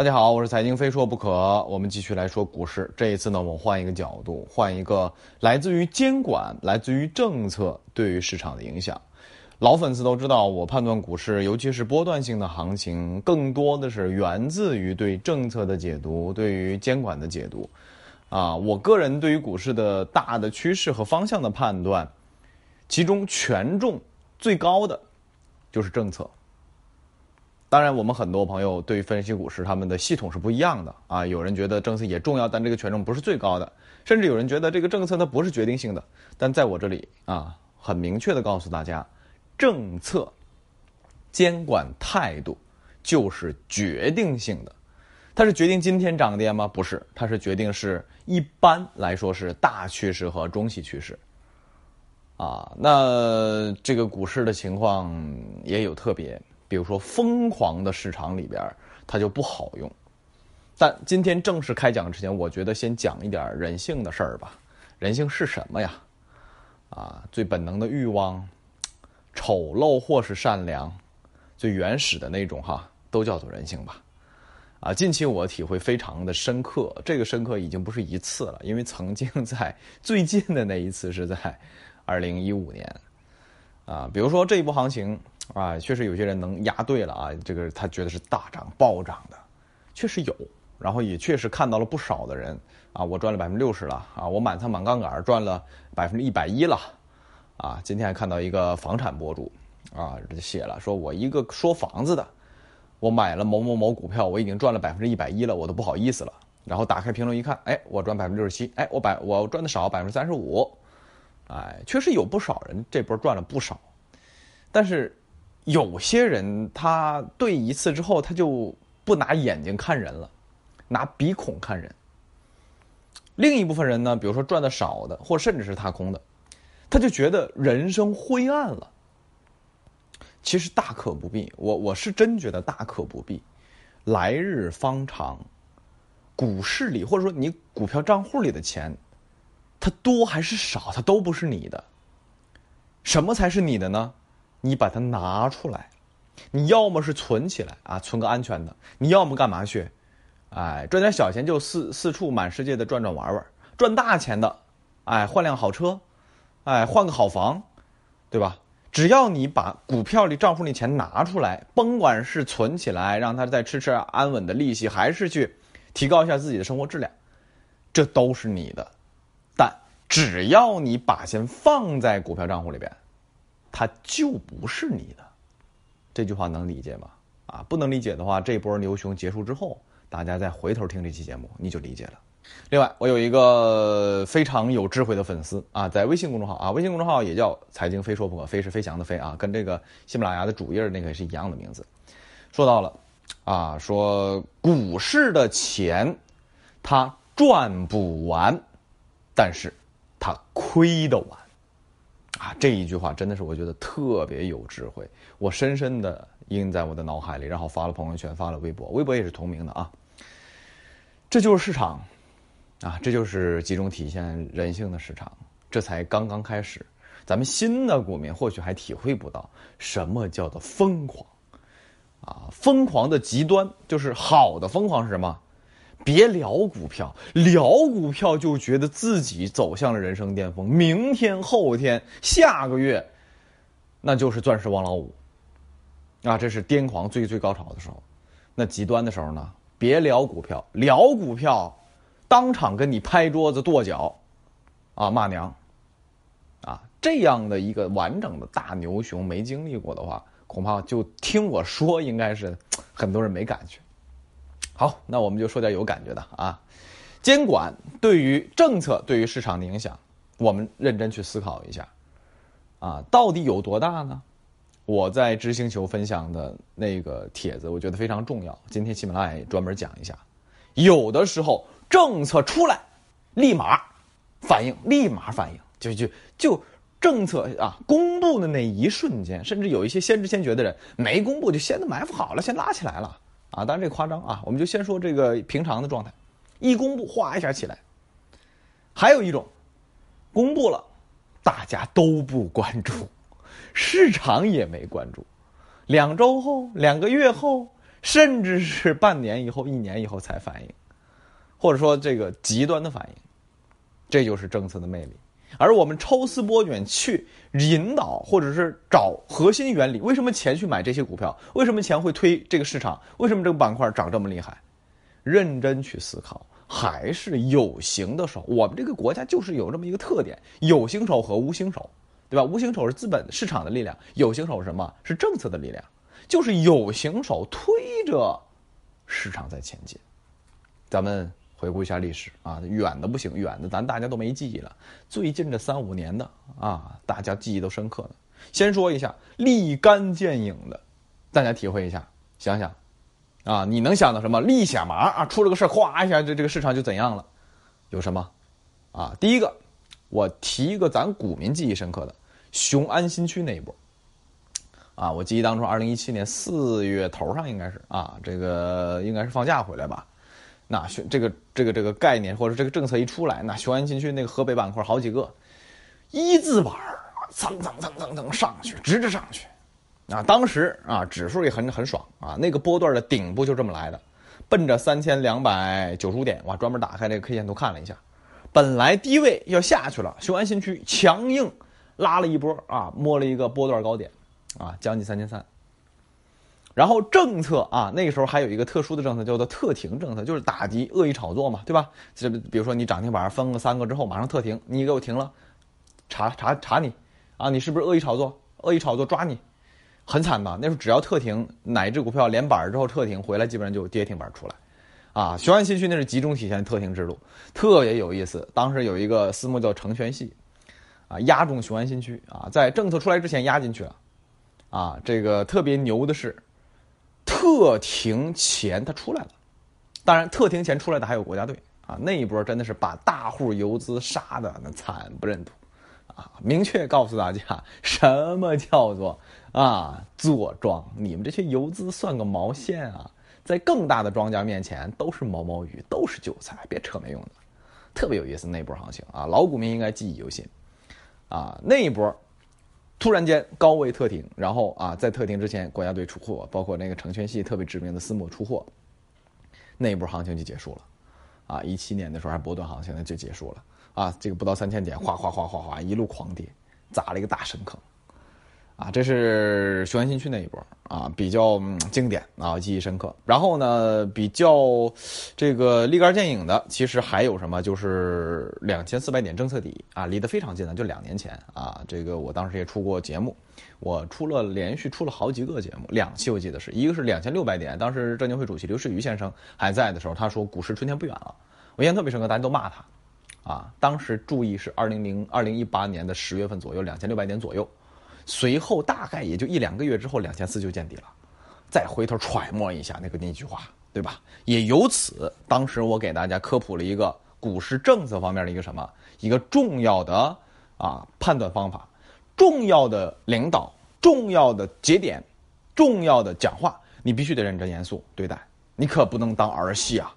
大家好，我是财经非说不可。我们继续来说股市。这一次呢，我们换一个角度，换一个来自于监管、来自于政策对于市场的影响。老粉丝都知道，我判断股市，尤其是波段性的行情，更多的是源自于对政策的解读、对于监管的解读。啊，我个人对于股市的大的趋势和方向的判断，其中权重最高的就是政策。当然，我们很多朋友对于分析股市，他们的系统是不一样的啊。有人觉得政策也重要，但这个权重不是最高的，甚至有人觉得这个政策它不是决定性的。但在我这里啊，很明确的告诉大家，政策监管态度就是决定性的。它是决定今天涨跌吗？不是，它是决定是一般来说是大趋势和中期趋势。啊，那这个股市的情况也有特别。比如说，疯狂的市场里边，它就不好用。但今天正式开讲之前，我觉得先讲一点人性的事儿吧。人性是什么呀？啊，最本能的欲望、丑陋或是善良，最原始的那种哈，都叫做人性吧。啊，近期我体会非常的深刻，这个深刻已经不是一次了，因为曾经在最近的那一次是在二零一五年。啊，比如说这一波行情。啊，确实有些人能押对了啊，这个他觉得是大涨暴涨的，确实有，然后也确实看到了不少的人啊，我赚了百分之六十了啊，我满仓满杠杆赚了百分之一百一了，啊，今天还看到一个房产博主啊，写了说我一个说房子的，我买了某某某股票，我已经赚了百分之一百一了，我都不好意思了，然后打开评论一看，哎，我赚百分之六十七，哎，我百我赚的少百分之三十五，哎，确实有不少人这波赚了不少，但是。有些人他对一次之后，他就不拿眼睛看人了，拿鼻孔看人。另一部分人呢，比如说赚的少的，或甚至是踏空的，他就觉得人生灰暗了。其实大可不必，我我是真觉得大可不必。来日方长，股市里或者说你股票账户里的钱，它多还是少，它都不是你的。什么才是你的呢？你把它拿出来，你要么是存起来啊，存个安全的；你要么干嘛去？哎，赚点小钱就四四处满世界的转转玩玩；赚大钱的，哎，换辆好车，哎，换个好房，对吧？只要你把股票里账户里钱拿出来，甭管是存起来，让它再吃吃安稳的利息，还是去提高一下自己的生活质量，这都是你的。但只要你把钱放在股票账户里边。它就不是你的，这句话能理解吗？啊，不能理解的话，这波牛熊结束之后，大家再回头听这期节目，你就理解了。另外，我有一个非常有智慧的粉丝啊，在微信公众号啊，微信公众号也叫“财经非说不可”，非是飞翔的飞啊，跟这个喜马拉雅的主页那个是一样的名字。说到了啊，说股市的钱，它赚不完，但是它亏得完。啊，这一句话真的是我觉得特别有智慧，我深深的印在我的脑海里，然后发了朋友圈，发了微博，微博也是同名的啊。这就是市场，啊，这就是集中体现人性的市场。这才刚刚开始，咱们新的股民或许还体会不到什么叫做疯狂，啊，疯狂的极端就是好的疯狂是什么？别聊股票，聊股票就觉得自己走向了人生巅峰。明天、后天、下个月，那就是钻石王老五，啊，这是癫狂最最高潮的时候。那极端的时候呢？别聊股票，聊股票，当场跟你拍桌子跺脚，啊，骂娘，啊，这样的一个完整的大牛熊没经历过的话，恐怕就听我说，应该是很多人没感觉。好，那我们就说点有感觉的啊。监管对于政策、对于市场的影响，我们认真去思考一下啊，到底有多大呢？我在知星球分享的那个帖子，我觉得非常重要。今天喜马拉雅也专门讲一下，有的时候政策出来，立马反应，立马反应，就就就政策啊公布的那一瞬间，甚至有一些先知先觉的人，没公布就先都埋伏好了，先拉起来了。啊，当然这夸张啊，我们就先说这个平常的状态，一公布哗一下起来。还有一种，公布了，大家都不关注，市场也没关注，两周后、两个月后，甚至是半年以后、一年以后才反应，或者说这个极端的反应，这就是政策的魅力。而我们抽丝剥茧去引导，或者是找核心原理，为什么钱去买这些股票？为什么钱会推这个市场？为什么这个板块涨这么厉害？认真去思考，还是有形的手。我们这个国家就是有这么一个特点：有形手和无形手，对吧？无形手是资本市场的力量，有形手是什么？是政策的力量。就是有形手推着市场在前进。咱们回顾一下历史啊，远的不行，远的咱大家都没记忆了。最近这三五年的啊，大家记忆都深刻了。先说一下立竿见影的，大家体会一下，想想啊，你能想到什么？立下马啊，出了个事哗一下，这这个市场就怎样了？有什么？啊，第一个，我提一个咱股民记忆深刻的雄安新区那一波。啊，我记忆当中，二零一七年四月头上应该是啊，这个应该是放假回来吧。那雄这个这个这个概念或者这个政策一出来，那雄安新区那个河北板块好几个一字板儿，蹭蹭蹭蹭蹭上去，直着上去。啊，当时啊，指数也很很爽啊，那个波段的顶部就这么来的，奔着三千两百九十五点，我专门打开这个 K 线图看了一下，本来低位要下去了，雄安新区强硬拉了一波啊，摸了一个波段高点。啊，将近三千三。然后政策啊，那个时候还有一个特殊的政策，叫做特停政策，就是打击恶意炒作嘛，对吧？这比如说你涨停板分个三个之后，马上特停，你给我停了，查查查你，啊，你是不是恶意炒作？恶意炒作抓你，很惨的。那时候只要特停，哪一只股票连板之后特停回来，基本上就跌停板出来。啊，雄安新区那是集中体现特停制度，特别有意思。当时有一个私募叫成全系，啊，压中雄安新区啊，在政策出来之前压进去了。啊，这个特别牛的是，特停前它出来了，当然特停前出来的还有国家队啊，那一波真的是把大户游资杀的那惨不忍睹，啊，明确告诉大家什么叫做啊坐庄，你们这些游资算个毛线啊，在更大的庄家面前都是毛毛雨，都是韭菜，别扯没用的，特别有意思那波行情啊，老股民应该记忆犹新，啊，那一波。突然间高位特停，然后啊，在特停之前，国家队出货，包括那个成全系特别知名的私募出货，那一波行情就结束了，啊，一七年的时候还波段行情，呢就结束了，啊，这个不到三千点，哗哗哗哗哗一路狂跌，砸了一个大深坑。啊，这是雄安新区那一波啊，比较经典啊，记忆深刻。然后呢，比较这个立竿见影的，其实还有什么？就是两千四百点政策底啊，离得非常近的，就两年前啊。这个我当时也出过节目，我出了连续出了好几个节目，两期我记得是一个是两千六百点，当时证监会主席刘士余先生还在的时候，他说股市春天不远了，我印象特别深刻，大家都骂他啊。当时注意是二零零二零一八年的十月份左右，两千六百点左右。随后大概也就一两个月之后，两千四就见底了。再回头揣摩一下那个那句话，对吧？也由此，当时我给大家科普了一个股市政策方面的一个什么一个重要的啊判断方法，重要的领导，重要的节点，重要的讲话，你必须得认真严肃对待，你可不能当儿戏啊！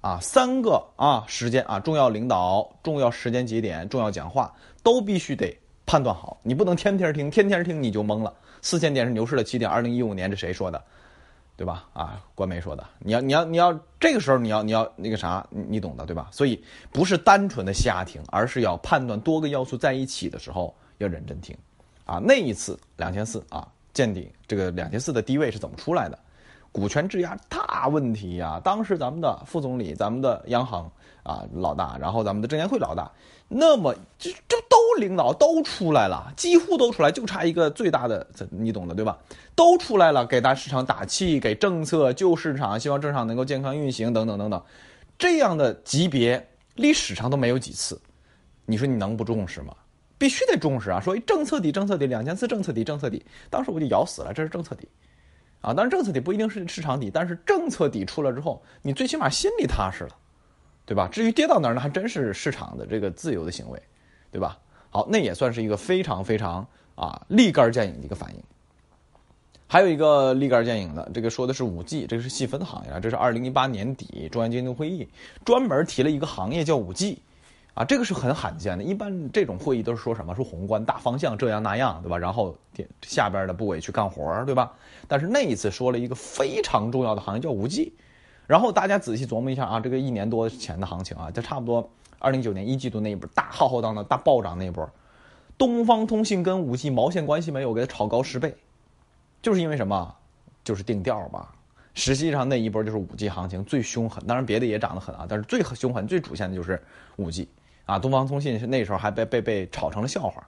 啊，三个啊时间啊，重要领导、重要时间节点、重要讲话，都必须得。判断好，你不能天天听，天天听你就懵了。四千点是牛市的起点，二零一五年这谁说的，对吧？啊，官媒说的。你要你要你要这个时候你要你要那个啥，你懂的，对吧？所以不是单纯的瞎听，而是要判断多个要素在一起的时候要认真听。啊，那一次两千四啊见底，这个两千四的低位是怎么出来的？股权质押大问题呀！当时咱们的副总理，咱们的央行啊老大，然后咱们的证监会老大。那么这这领导都出来了，几乎都出来，就差一个最大的，你懂的对吧？都出来了，给大市场打气，给政策救市场，希望市场能够健康运行，等等等等，这样的级别历史上都没有几次，你说你能不重视吗？必须得重视啊！说政策底，政策底，两千次政策底，政策底，当时我就咬死了，这是政策底，啊，当然政策底不一定是市场底，但是政策底出来之后，你最起码心里踏实了。对吧？至于跌到哪儿呢，还真是市场的这个自由的行为，对吧？好，那也算是一个非常非常啊立竿见影的一个反应。还有一个立竿见影的，这个说的是五 G，这个是细分行业啊。这是二零一八年底中央监督会议专门提了一个行业叫五 G，啊，这个是很罕见的。一般这种会议都是说什么？说宏观大方向这样那样，对吧？然后下边的部委去干活，对吧？但是那一次说了一个非常重要的行业叫五 G，然后大家仔细琢磨一下啊，这个一年多前的行情啊，就差不多二零一九年一季度那一波大浩浩荡荡大暴涨那一波，东方通信跟五 G 毛线关系没有，给它炒高十倍，就是因为什么？就是定调吧。实际上那一波就是五 G 行情最凶狠，当然别的也涨得很啊，但是最凶狠、最主线的就是五 G 啊。东方通信是那时候还被被被炒成了笑话，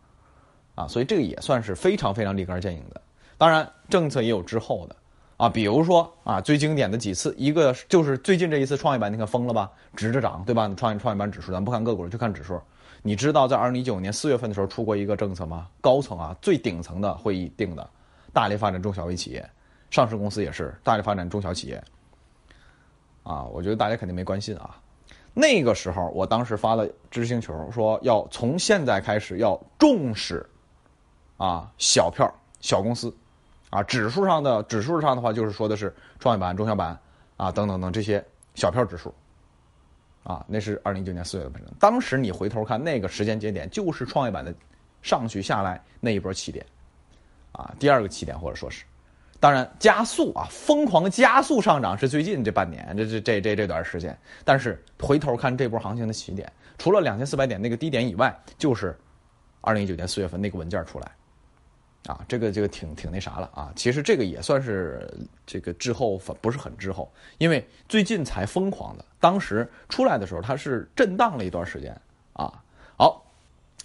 啊，所以这个也算是非常非常立竿见影的。当然政策也有之后的啊，比如说啊最经典的几次，一个就是最近这一次创业板，你看疯了吧，直着涨，对吧？创业创业板指数，咱不看个股，就看指数。你知道在二零一九年四月份的时候出过一个政策吗？高层啊最顶层的会议定的，大力发展中小微企业。上市公司也是大力发展中小企业，啊，我觉得大家肯定没关心啊。那个时候，我当时发了知识星球，说要从现在开始要重视啊小票、小公司，啊指数上的指数上的话，就是说的是创业板、中小板啊等等等这些小票指数，啊，那是二零一九年四月的。当时你回头看那个时间节点，就是创业板的上去下来那一波起点，啊，第二个起点或者说是。当然，加速啊，疯狂加速上涨是最近这半年，这这这这这段时间。但是回头看这波行情的起点，除了两千四百点那个低点以外，就是二零一九年四月份那个文件出来，啊，这个这个挺挺那啥了啊。其实这个也算是这个滞后，反不是很滞后，因为最近才疯狂的，当时出来的时候它是震荡了一段时间啊。好，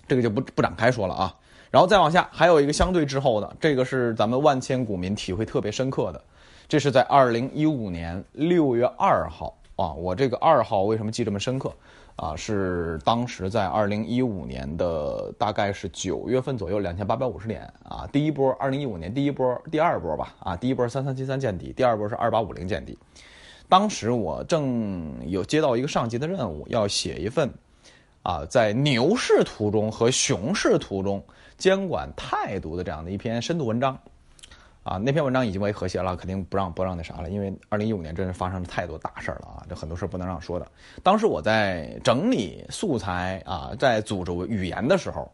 这个就不不展开说了啊。然后再往下，还有一个相对滞后的，这个是咱们万千股民体会特别深刻的。这是在二零一五年六月二号啊，我这个二号为什么记这么深刻啊？是当时在二零一五年的大概是九月份左右，两千八百五十点啊，第一波二零一五年第一波第二波吧啊，第一波三三七三见底，第二波是二八五零见底。当时我正有接到一个上级的任务，要写一份啊，在牛市途中和熊市途中。监管态度的这样的一篇深度文章，啊，那篇文章已经为和谐了，肯定不让不让那啥了，因为二零一五年真是发生了太多大事了啊，这很多事不能让说的。当时我在整理素材啊，在组织语言的时候，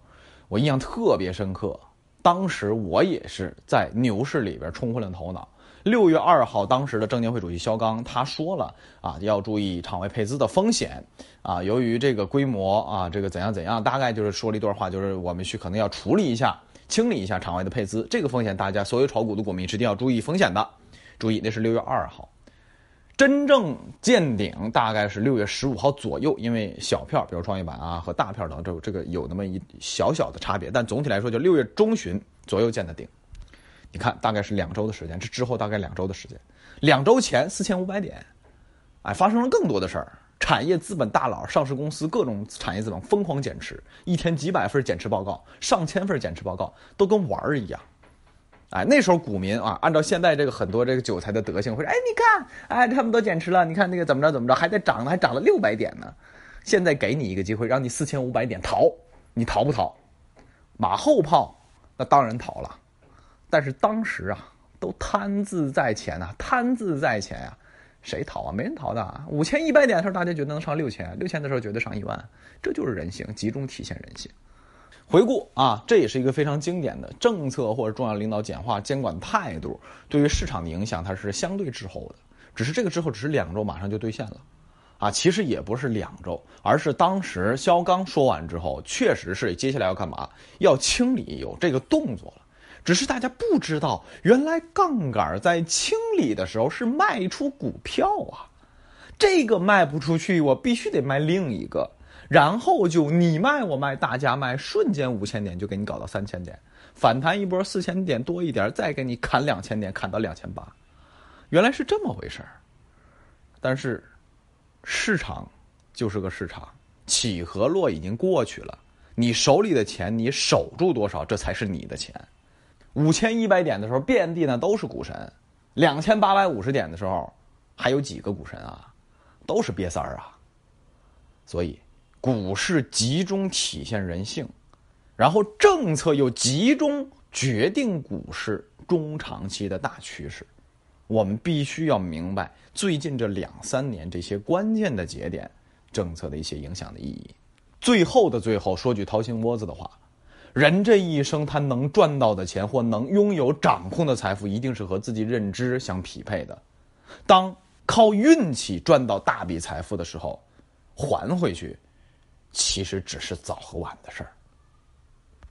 我印象特别深刻。当时我也是在牛市里边冲昏了头脑。六月二号，当时的证监会主席肖钢他说了啊，要注意场外配资的风险啊。由于这个规模啊，这个怎样怎样，大概就是说了一段话，就是我们去可能要处理一下、清理一下场外的配资，这个风险大家所有炒股的股民是一定要注意风险的。注意，那是六月二号，真正见顶大概是六月十五号左右，因为小票，比如创业板啊和大票等，这这个有那么一小小的差别，但总体来说就六月中旬左右见的顶。你看，大概是两周的时间，这之后大概两周的时间，两周前四千五百点，哎，发生了更多的事儿。产业资本大佬、上市公司各种产业资本疯狂减持，一天几百份减持报告，上千份减持报告，都跟玩儿一样。哎，那时候股民啊，按照现在这个很多这个韭菜的德性，会说：哎，你看，哎，他们都减持了，你看那个怎么着怎么着，还在涨呢，还涨了六百点呢。现在给你一个机会，让你四千五百点逃，你逃不逃？马后炮，那当然逃了。但是当时啊，都贪字在前呐，贪字在前呀，谁逃啊？没人逃的啊！五千一百点的时候，大家觉得能上六千，六千的时候觉得上一万，这就是人性，集中体现人性。回顾啊，这也是一个非常经典的政策或者重要领导简化监管态度对于市场的影响，它是相对滞后的。只是这个之后只是两周，马上就兑现了，啊，其实也不是两周，而是当时肖钢说完之后，确实是接下来要干嘛？要清理，有这个动作了。只是大家不知道，原来杠杆在清理的时候是卖出股票啊，这个卖不出去，我必须得卖另一个，然后就你卖我卖，大家卖，瞬间五千点就给你搞到三千点，反弹一波四千点多一点，再给你砍两千点，砍到两千八，原来是这么回事儿。但是市场就是个市场，起和落已经过去了，你手里的钱你守住多少，这才是你的钱。五千一百点的时候，遍地呢都是股神；两千八百五十点的时候，还有几个股神啊？都是瘪三儿啊！所以，股市集中体现人性，然后政策又集中决定股市中长期的大趋势。我们必须要明白最近这两三年这些关键的节点政策的一些影响的意义。最后的最后，说句掏心窝子的话，人这一生他能赚到的钱或能拥有掌控的财富，一定是和自己认知相匹配的。当靠运气赚到大笔财富的时候，还回去，其实只是早和晚的事儿。